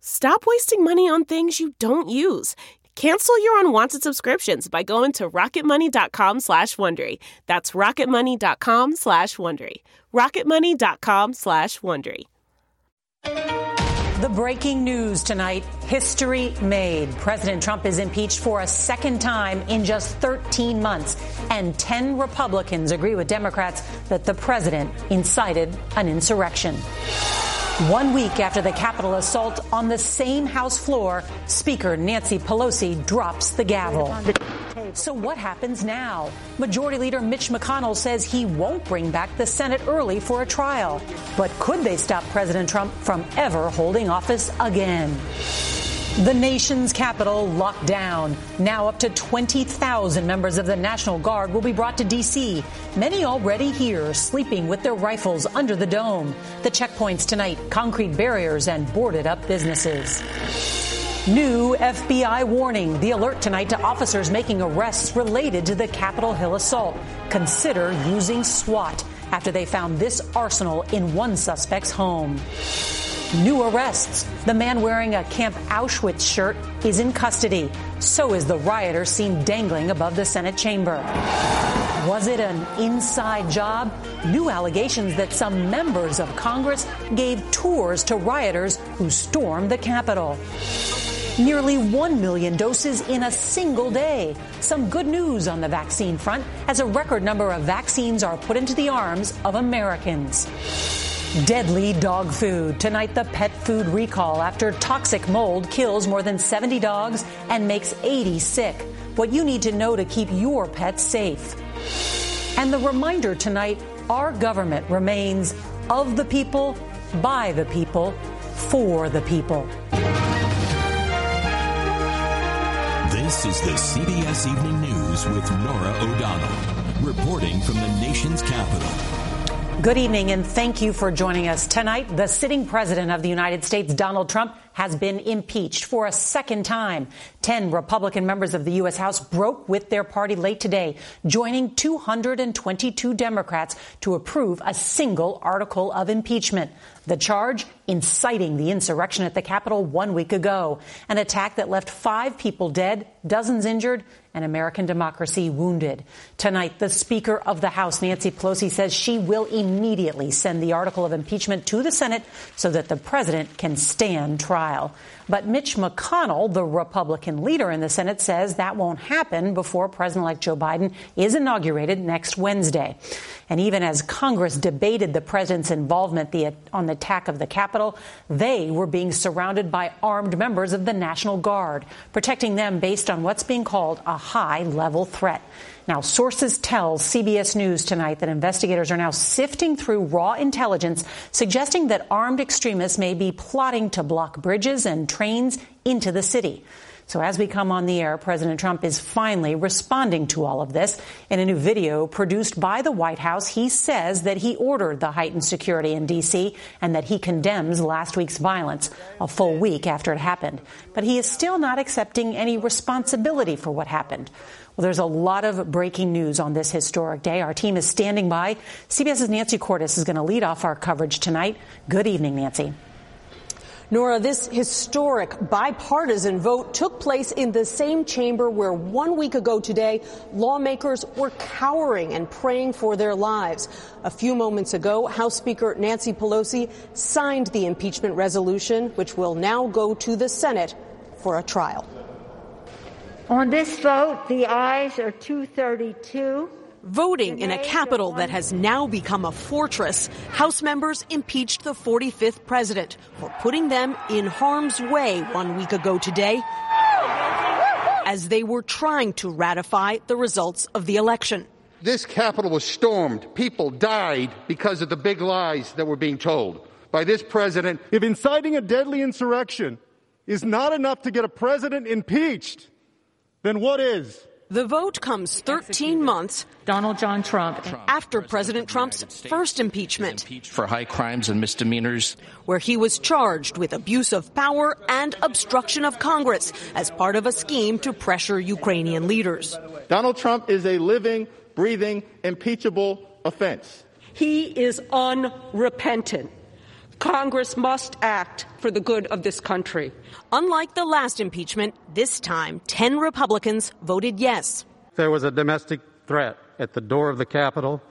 Stop wasting money on things you don't use. Cancel your unwanted subscriptions by going to rocketmoney.com slash Wondery. That's rocketmoney.com slash Wondery. rocketmoney.com slash Wondery. The breaking news tonight, history made. President Trump is impeached for a second time in just 13 months, and 10 Republicans agree with Democrats that the president incited an insurrection. One week after the Capitol assault on the same House floor, Speaker Nancy Pelosi drops the gavel. So what happens now? Majority Leader Mitch McConnell says he won't bring back the Senate early for a trial. But could they stop President Trump from ever holding office again? The nation's capital locked down. Now up to 20,000 members of the National Guard will be brought to D.C. Many already here, sleeping with their rifles under the dome. The checkpoints tonight, concrete barriers and boarded up businesses. New FBI warning. The alert tonight to officers making arrests related to the Capitol Hill assault. Consider using SWAT after they found this arsenal in one suspect's home. New arrests. The man wearing a Camp Auschwitz shirt is in custody. So is the rioter seen dangling above the Senate chamber. Was it an inside job? New allegations that some members of Congress gave tours to rioters who stormed the Capitol. Nearly 1 million doses in a single day. Some good news on the vaccine front as a record number of vaccines are put into the arms of Americans. Deadly dog food. Tonight, the pet food recall after toxic mold kills more than 70 dogs and makes 80 sick. What you need to know to keep your pets safe. And the reminder tonight our government remains of the people, by the people, for the people. This is the CBS Evening News with Norah O'Donnell, reporting from the nation's capital. Good evening and thank you for joining us tonight. The sitting president of the United States, Donald Trump, has been impeached for a second time. Ten Republican members of the U.S. House broke with their party late today, joining 222 Democrats to approve a single article of impeachment. The charge, inciting the insurrection at the Capitol one week ago, an attack that left five people dead, dozens injured, and American democracy wounded. Tonight, the Speaker of the House, Nancy Pelosi, says she will immediately send the article of impeachment to the Senate so that the president can stand trial. But Mitch McConnell, the Republican leader in the Senate, says that won't happen before President elect Joe Biden is inaugurated next Wednesday. And even as Congress debated the president's involvement on the attack of the Capitol, they were being surrounded by armed members of the National Guard, protecting them based on what's being called a high level threat. Now, sources tell CBS News tonight that investigators are now sifting through raw intelligence suggesting that armed extremists may be plotting to block bridges and trains into the city. So as we come on the air, President Trump is finally responding to all of this. In a new video produced by the White House, he says that he ordered the heightened security in D.C. and that he condemns last week's violence a full week after it happened. But he is still not accepting any responsibility for what happened. Well, there's a lot of breaking news on this historic day. Our team is standing by. CBS's Nancy Cordes is going to lead off our coverage tonight. Good evening, Nancy. Norah, this historic bipartisan vote took place in the same chamber where one week ago today, lawmakers were cowering and praying for their lives. A few moments ago, House Speaker Nancy Pelosi signed the impeachment resolution, which will now go to the Senate for a trial. On this vote, the ayes are 232 Voting in a capital that has now become a fortress, House members impeached the 45th president for putting them in harm's way one week ago today as they were trying to ratify the results of the election. This capital was stormed. People died because of the big lies that were being told by this president. If inciting a deadly insurrection is not enough to get a president impeached, then what is? The vote comes 13 months Donald John Trump after President Trump's first impeachment for high crimes and misdemeanors where he was charged with abuse of power and obstruction of Congress as part of a scheme to pressure Ukrainian leaders. Donald Trump is a living, breathing, impeachable offense. He is unrepentant. Congress must act for the good of this country. Unlike the last impeachment, this time 10 Republicans voted yes. There was a domestic threat at the door of the Capitol,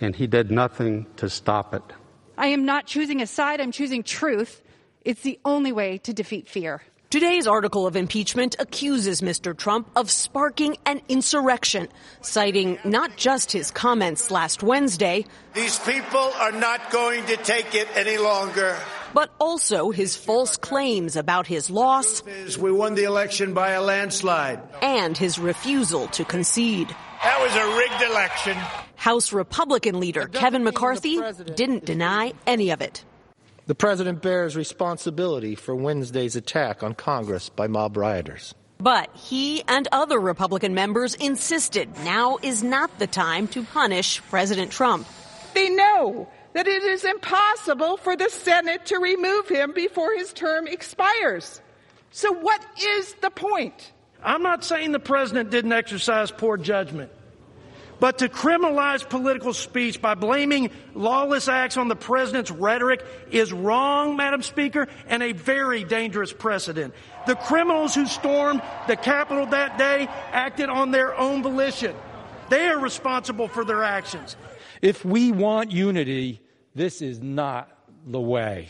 and he did nothing to stop it. I am not choosing a side, I'm choosing truth. It's the only way to defeat fear. Today's article of impeachment accuses Mr. Trump of sparking an insurrection, citing not just his comments last Wednesday. These people are not going to take it any longer. But also his false claims about his loss. We won the election by a landslide. And his refusal to concede. That was a rigged election. House Republican leader Kevin McCarthy didn't deny any of it. The president bears responsibility for Wednesday's attack on Congress by mob rioters. But he and other Republican members insisted now is not the time to punish President Trump. They know that it is impossible for the Senate to remove him before his term expires. So, what is the point? I'm not saying the president didn't exercise poor judgment. But to criminalize political speech by blaming lawless acts on the president's rhetoric is wrong, Madam Speaker, and a very dangerous precedent. The criminals who stormed the Capitol that day acted on their own volition. They are responsible for their actions. If we want unity, this is not the way.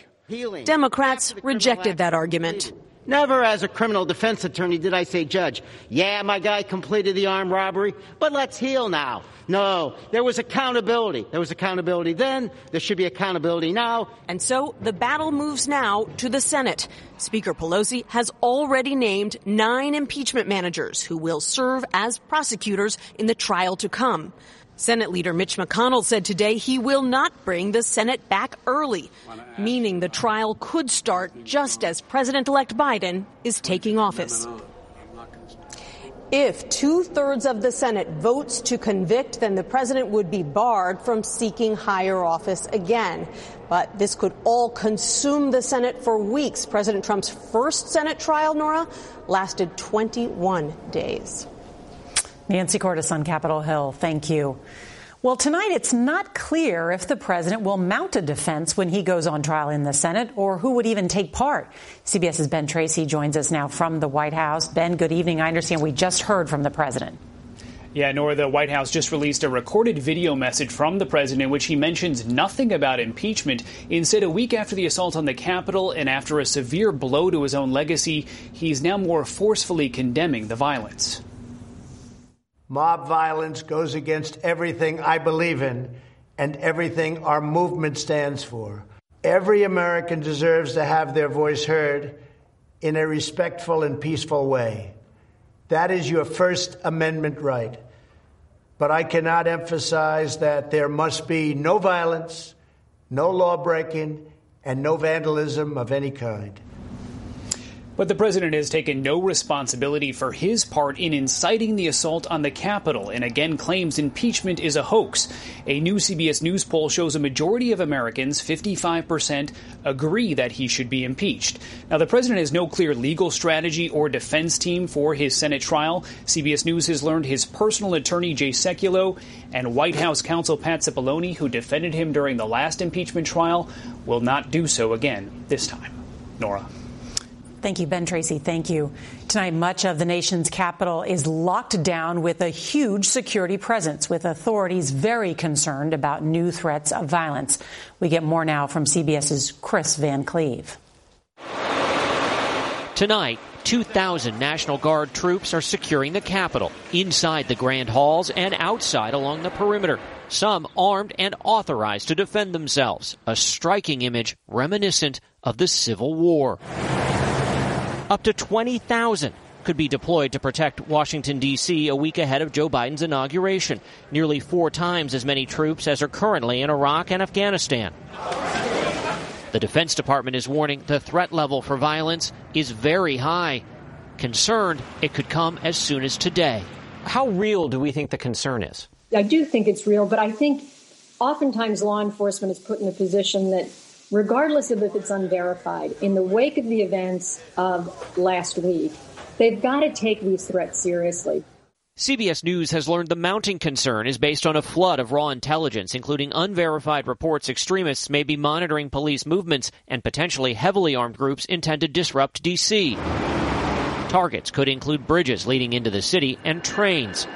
Democrats rejected that argument. Never as a criminal defense attorney did I say, Judge, yeah, my guy completed the armed robbery, but let's heal now. No, there was accountability. There was accountability then. There should be accountability now. And so the battle moves now to the Senate. Speaker Pelosi has already named nine impeachment managers who will serve as prosecutors in the trial to come. Senate Leader Mitch McConnell said today he will not bring the Senate back early, meaning the trial could start just as President elect Biden is taking office. If two thirds of the Senate votes to convict, then the president would be barred from seeking higher office again. But this could all consume the Senate for weeks. President Trump's first Senate trial, Norah, lasted 21 days. Nancy Cordes on Capitol Hill. Thank you. Well, tonight it's not clear if the president will mount a defense when he goes on trial in the Senate or who would even take part. CBS's Ben Tracy joins us now from the White House. Ben, good evening. I understand we just heard from the president. Yeah, Norah the White House just released a recorded video message from the president in which he mentions nothing about impeachment. Instead, a week after the assault on the Capitol and after a severe blow to his own legacy, he's now more forcefully condemning the violence. Mob violence goes against everything I believe in and everything our movement stands for. Every American deserves to have their voice heard in a respectful and peaceful way. That is your First Amendment right. But I cannot emphasize that there must be no violence, no law breaking, and no vandalism of any kind. But the president has taken no responsibility for his part in inciting the assault on the Capitol and again claims impeachment is a hoax. A new CBS News poll shows a majority of Americans, 55%, agree that he should be impeached. Now, the president has no clear legal strategy or defense team for his Senate trial. CBS News has learned his personal attorney, Jay Sekulow, and White House counsel Pat Cipollone, who defended him during the last impeachment trial, will not do so again this time. Norah. Thank you, Ben Tracy. Thank you. Tonight, much of the nation's capital is locked down with a huge security presence, with authorities very concerned about new threats of violence. We get more now from CBS's Chris Van Cleave. Tonight, 2,000 National Guard troops are securing the Capitol, inside the grand halls and outside along the perimeter. Some armed and authorized to defend themselves, a striking image reminiscent of the Civil War. Up to 20,000 could be deployed to protect Washington, D.C. a week ahead of Joe Biden's inauguration, nearly four times as many troops as are currently in Iraq and Afghanistan. The Defense Department is warning the threat level for violence is very high. Concerned it could come as soon as today. How real do we think the concern is? I do think it's real, but I think oftentimes law enforcement is put in a position that regardless of if it's unverified, in the wake of the events of last week, they've got to take these threats seriously. CBS News has learned the mounting concern is based on a flood of raw intelligence, including unverified reports extremists may be monitoring police movements and potentially heavily armed groups intend to disrupt D.C. Targets could include bridges leading into the city and trains.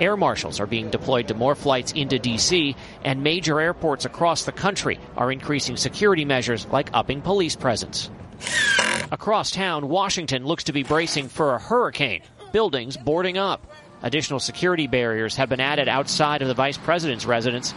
Air marshals are being deployed to more flights into D.C., and major airports across the country are increasing security measures like upping police presence. Across town, Washington looks to be bracing for a hurricane, buildings boarding up. Additional security barriers have been added outside of the vice president's residence.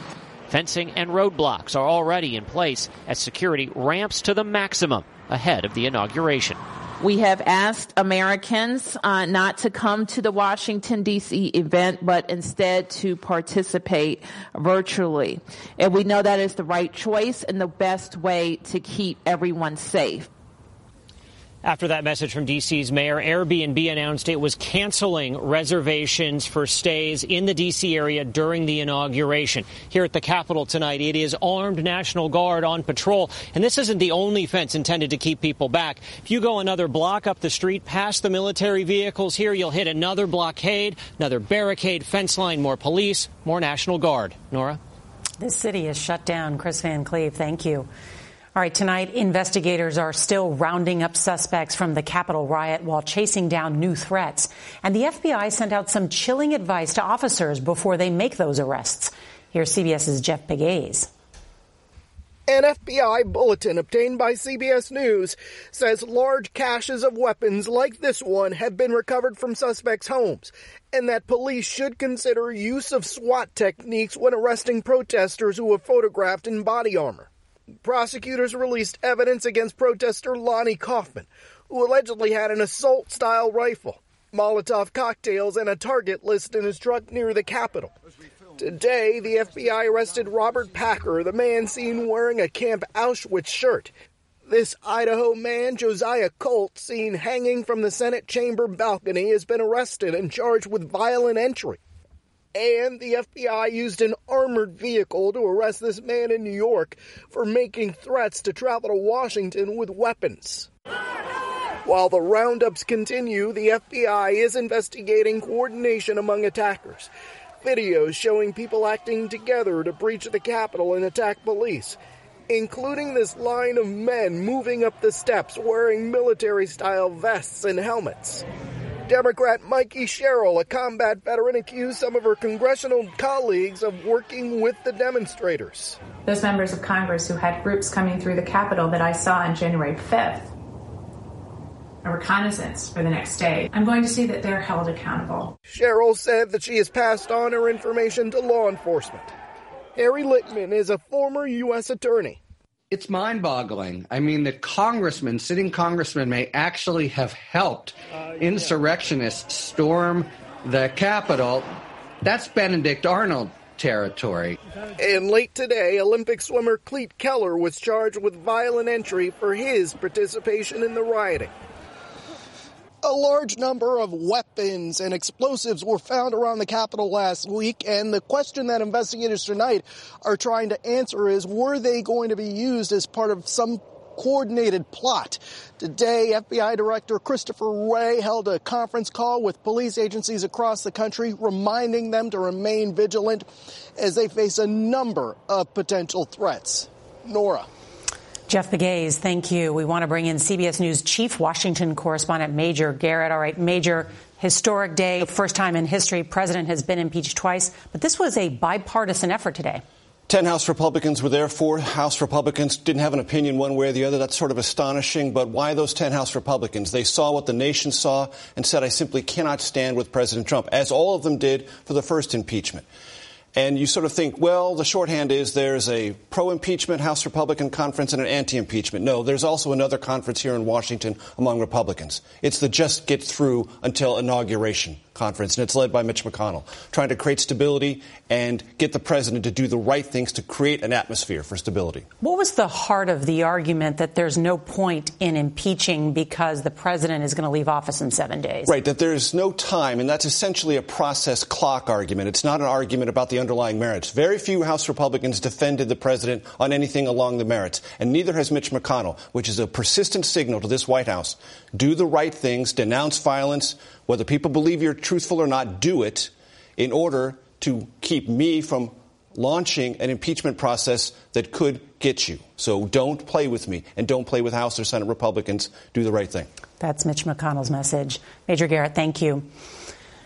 Fencing and roadblocks are already in place as security ramps to the maximum ahead of the inauguration. We have asked Americans uh, not to come to the Washington, D.C. event, but instead to participate virtually. And we know that is the right choice and the best way to keep everyone safe. After that message from D.C.'s mayor, Airbnb announced it was canceling reservations for stays in the D.C. area during the inauguration. Here at the Capitol tonight, it is armed National Guard on patrol. And this isn't the only fence intended to keep people back. If you go another block up the street past the military vehicles here, you'll hit another blockade, another barricade, fence line, more police, more National Guard. Norah? This city is shut down. Chris Van Cleave, thank you. All right, tonight, investigators are still rounding up suspects from the Capitol riot while chasing down new threats. And the FBI sent out some chilling advice to officers before they make those arrests. Here's CBS's Jeff Pegues. An FBI bulletin obtained by CBS News says large caches of weapons like this one have been recovered from suspects' homes, and that police should consider use of SWAT techniques when arresting protesters who are photographed in body armor. Prosecutors released evidence against protester Lonnie Coffman, who allegedly had an assault style rifle, Molotov cocktails, and a target list in his truck near the Capitol. Today, the FBI arrested Robert Packer, the man seen wearing a Camp Auschwitz shirt. This Idaho man, Josiah Colt, seen hanging from the Senate chamber balcony, has been arrested and charged with violent entry. And the FBI used an armored vehicle to arrest this man in New York for making threats to travel to Washington with weapons. While the roundups continue, the FBI is investigating coordination among attackers. Videos showing people acting together to breach the Capitol and attack police, including this line of men moving up the steps wearing military style vests and helmets. Democrat Mikey Sherrill, a combat veteran, accused some of her congressional colleagues of working with the demonstrators. Those members of Congress who had groups coming through the Capitol that I saw on January 5th, a reconnaissance for the next day, I'm going to see that they're held accountable. Sherrill said that she has passed on her information to law enforcement. Harry Litman is a former U.S. attorney it's mind boggling. I mean, the congressman, sitting congressman, may actually have helped uh, insurrectionists storm the Capitol. That's Benedict Arnold territory. And late today, Olympic swimmer Klete Keller was charged with violent entry for his participation in the rioting. A large number of weapons and explosives were found around the Capitol last week, and the question that investigators tonight are trying to answer is were they going to be used as part of some coordinated plot. Today, FBI Director Christopher Wray held a conference call with police agencies across the country, reminding them to remain vigilant as they face a number of potential threats. Norah. Jeff Pegues, thank you. We want to bring in CBS News Chief Washington Correspondent Major Garrett. All right, Major, historic day, first time in history, president has been impeached twice, but this was a bipartisan effort today. Ten House Republicans were there. Four House Republicans didn't have an opinion one way or the other. That's sort of astonishing. But why those ten House Republicans? They saw what the nation saw and said, I simply cannot stand with President Trump, as all of them did for the first impeachment. And you sort of think, well, the shorthand is there's a pro impeachment House Republican conference and an anti impeachment. No, there's also another conference here in Washington among Republicans. It's the just get through until inauguration conference, and it's led by Mitch McConnell, trying to create stability and get the president to do the right things to create an atmosphere for stability. What was the heart of the argument that there's no point in impeaching because the president is going to leave office in seven days? Right, that there's no time, and that's essentially a process clock argument. It's not an argument about the underlying merits. Very few House Republicans defended the president on anything along the merits, and neither has Mitch McConnell, which is a persistent signal to this White House. Do the right things, denounce violence, whether people believe you're truthful or not, do it in order to keep me from launching an impeachment process that could get you. So don't play with me and don't play with House or Senate Republicans. Do the right thing. That's Mitch McConnell's message. Major Garrett, thank you.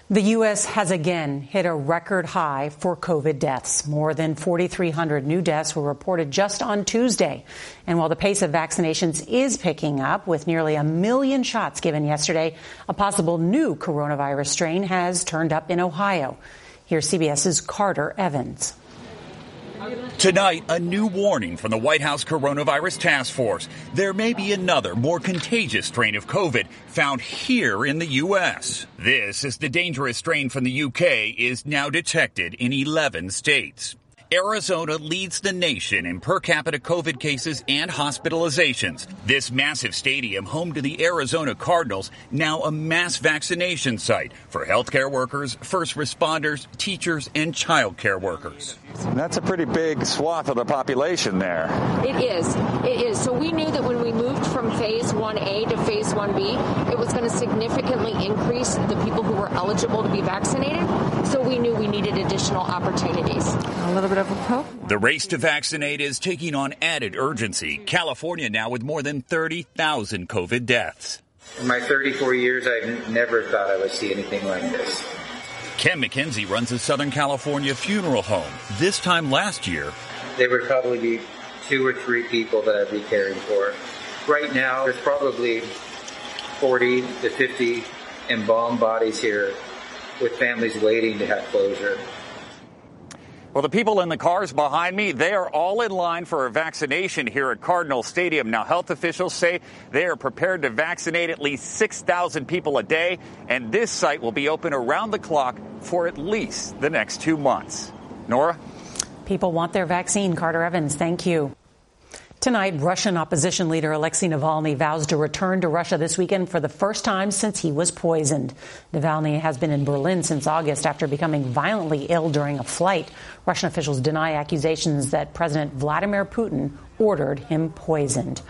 The U.S. has again hit a record high for COVID deaths. More than 4,300 new deaths were reported just on Tuesday. And while the pace of vaccinations is picking up, with nearly a million shots given yesterday, a possible new coronavirus strain has turned up in Ohio. Here's CBS's Carter Evans. Tonight, a new warning from the White House Coronavirus Task Force. There may be another more contagious strain of COVID found here in the U.S. This, as the dangerous strain from the U.K. is now detected in 11 states. Arizona leads the nation in per capita COVID cases and hospitalizations. This massive stadium, home to the Arizona Cardinals, now a mass vaccination site for healthcare workers, first responders, teachers, and child care workers. That's a pretty big swath of the population there. It is. It is. So we knew that when we moved from phase 1A to phase 1B, it was going to significantly increase the people who were eligible to be vaccinated. So we knew we needed additional opportunities. A little bit of a hope. The race to vaccinate is taking on added urgency. California now with more than 30,000 COVID deaths. In my 34 years, I've never thought I would see anything like this. Ken McKenzie runs a Southern California funeral home. This time last year, there would probably be two or three people that I'd be caring for. Right now, there's probably 40 to 50 embalmed bodies here with families waiting to have closure. Well, the people in the cars behind me, they are all in line for a vaccination here at Cardinal Stadium. Now, health officials say they are prepared to vaccinate at least 6,000 people a day, and this site will be open around the clock for at least the next two months. Norah? People want their vaccine. Carter Evans, thank you. Tonight, Russian opposition leader Alexei Navalny vows to return to Russia this weekend for the first time since he was poisoned. Navalny has been in Berlin since August after becoming violently ill during a flight. Russian officials deny accusations that President Vladimir Putin ordered him poisoned.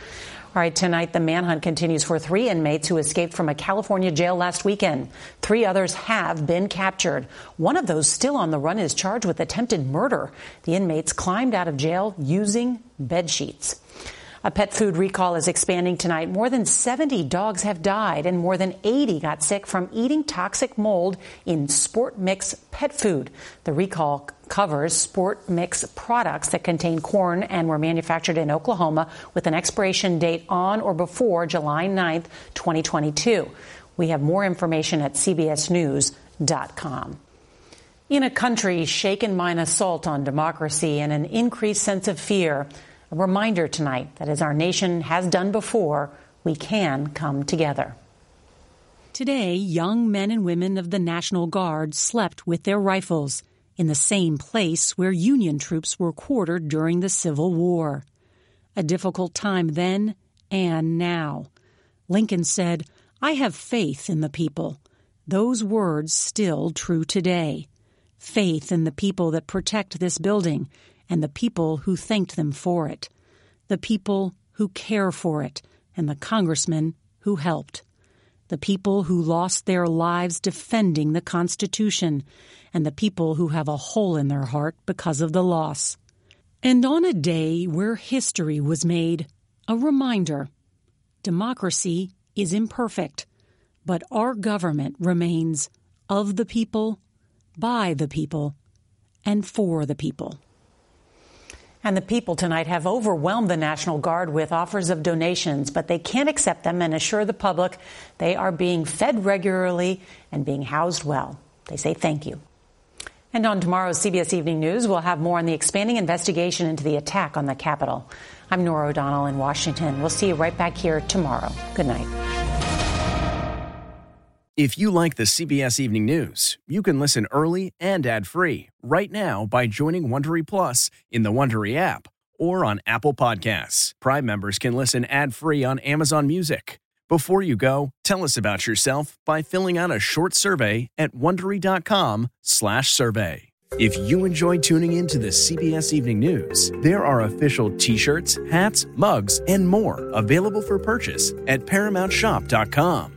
All right, tonight the manhunt continues for three inmates who escaped from a California jail last weekend. Three others have been captured. One of those still on the run is charged with attempted murder. The inmates climbed out of jail using bed sheets. A pet food recall is expanding tonight. More than 70 dogs have died and more than 80 got sick from eating toxic mold in Sport Mix pet food. The recall covers Sport Mix products that contain corn and were manufactured in Oklahoma with an expiration date on or before July 9th, 2022. We have more information at cbsnews.com. In a country shaken by an assault on democracy and an increased sense of fear, a reminder tonight that as our nation has done before, we can come together. Today, young men and women of the National Guard slept with their rifles in the same place where Union troops were quartered during the Civil War. A difficult time then and now. Lincoln said, I have faith in the people. Those words still true today. Faith in the people that protect this building and the people who thanked them for it. The people who care for it and the congressmen who helped. The people who lost their lives defending the Constitution and the people who have a hole in their heart because of the loss. And on a day where history was made, a reminder democracy is imperfect, but our government remains of the people, by the people, and for the people. And the people tonight have overwhelmed the National Guard with offers of donations, but they can't accept them and assure the public they are being fed regularly and being housed well. They say thank you. And on tomorrow's CBS Evening News, we'll have more on the expanding investigation into the attack on the Capitol. I'm Norah O'Donnell in Washington. We'll see you right back here tomorrow. Good night. If you like the CBS Evening News, you can listen early and ad-free right now by joining Wondery Plus in the Wondery app or on Apple Podcasts. Prime members can listen ad-free on Amazon Music. Before you go, tell us about yourself by filling out a short survey at wondery.com/survey. If you enjoy tuning in to the CBS Evening News, there are official t-shirts, hats, mugs, and more available for purchase at paramountshop.com.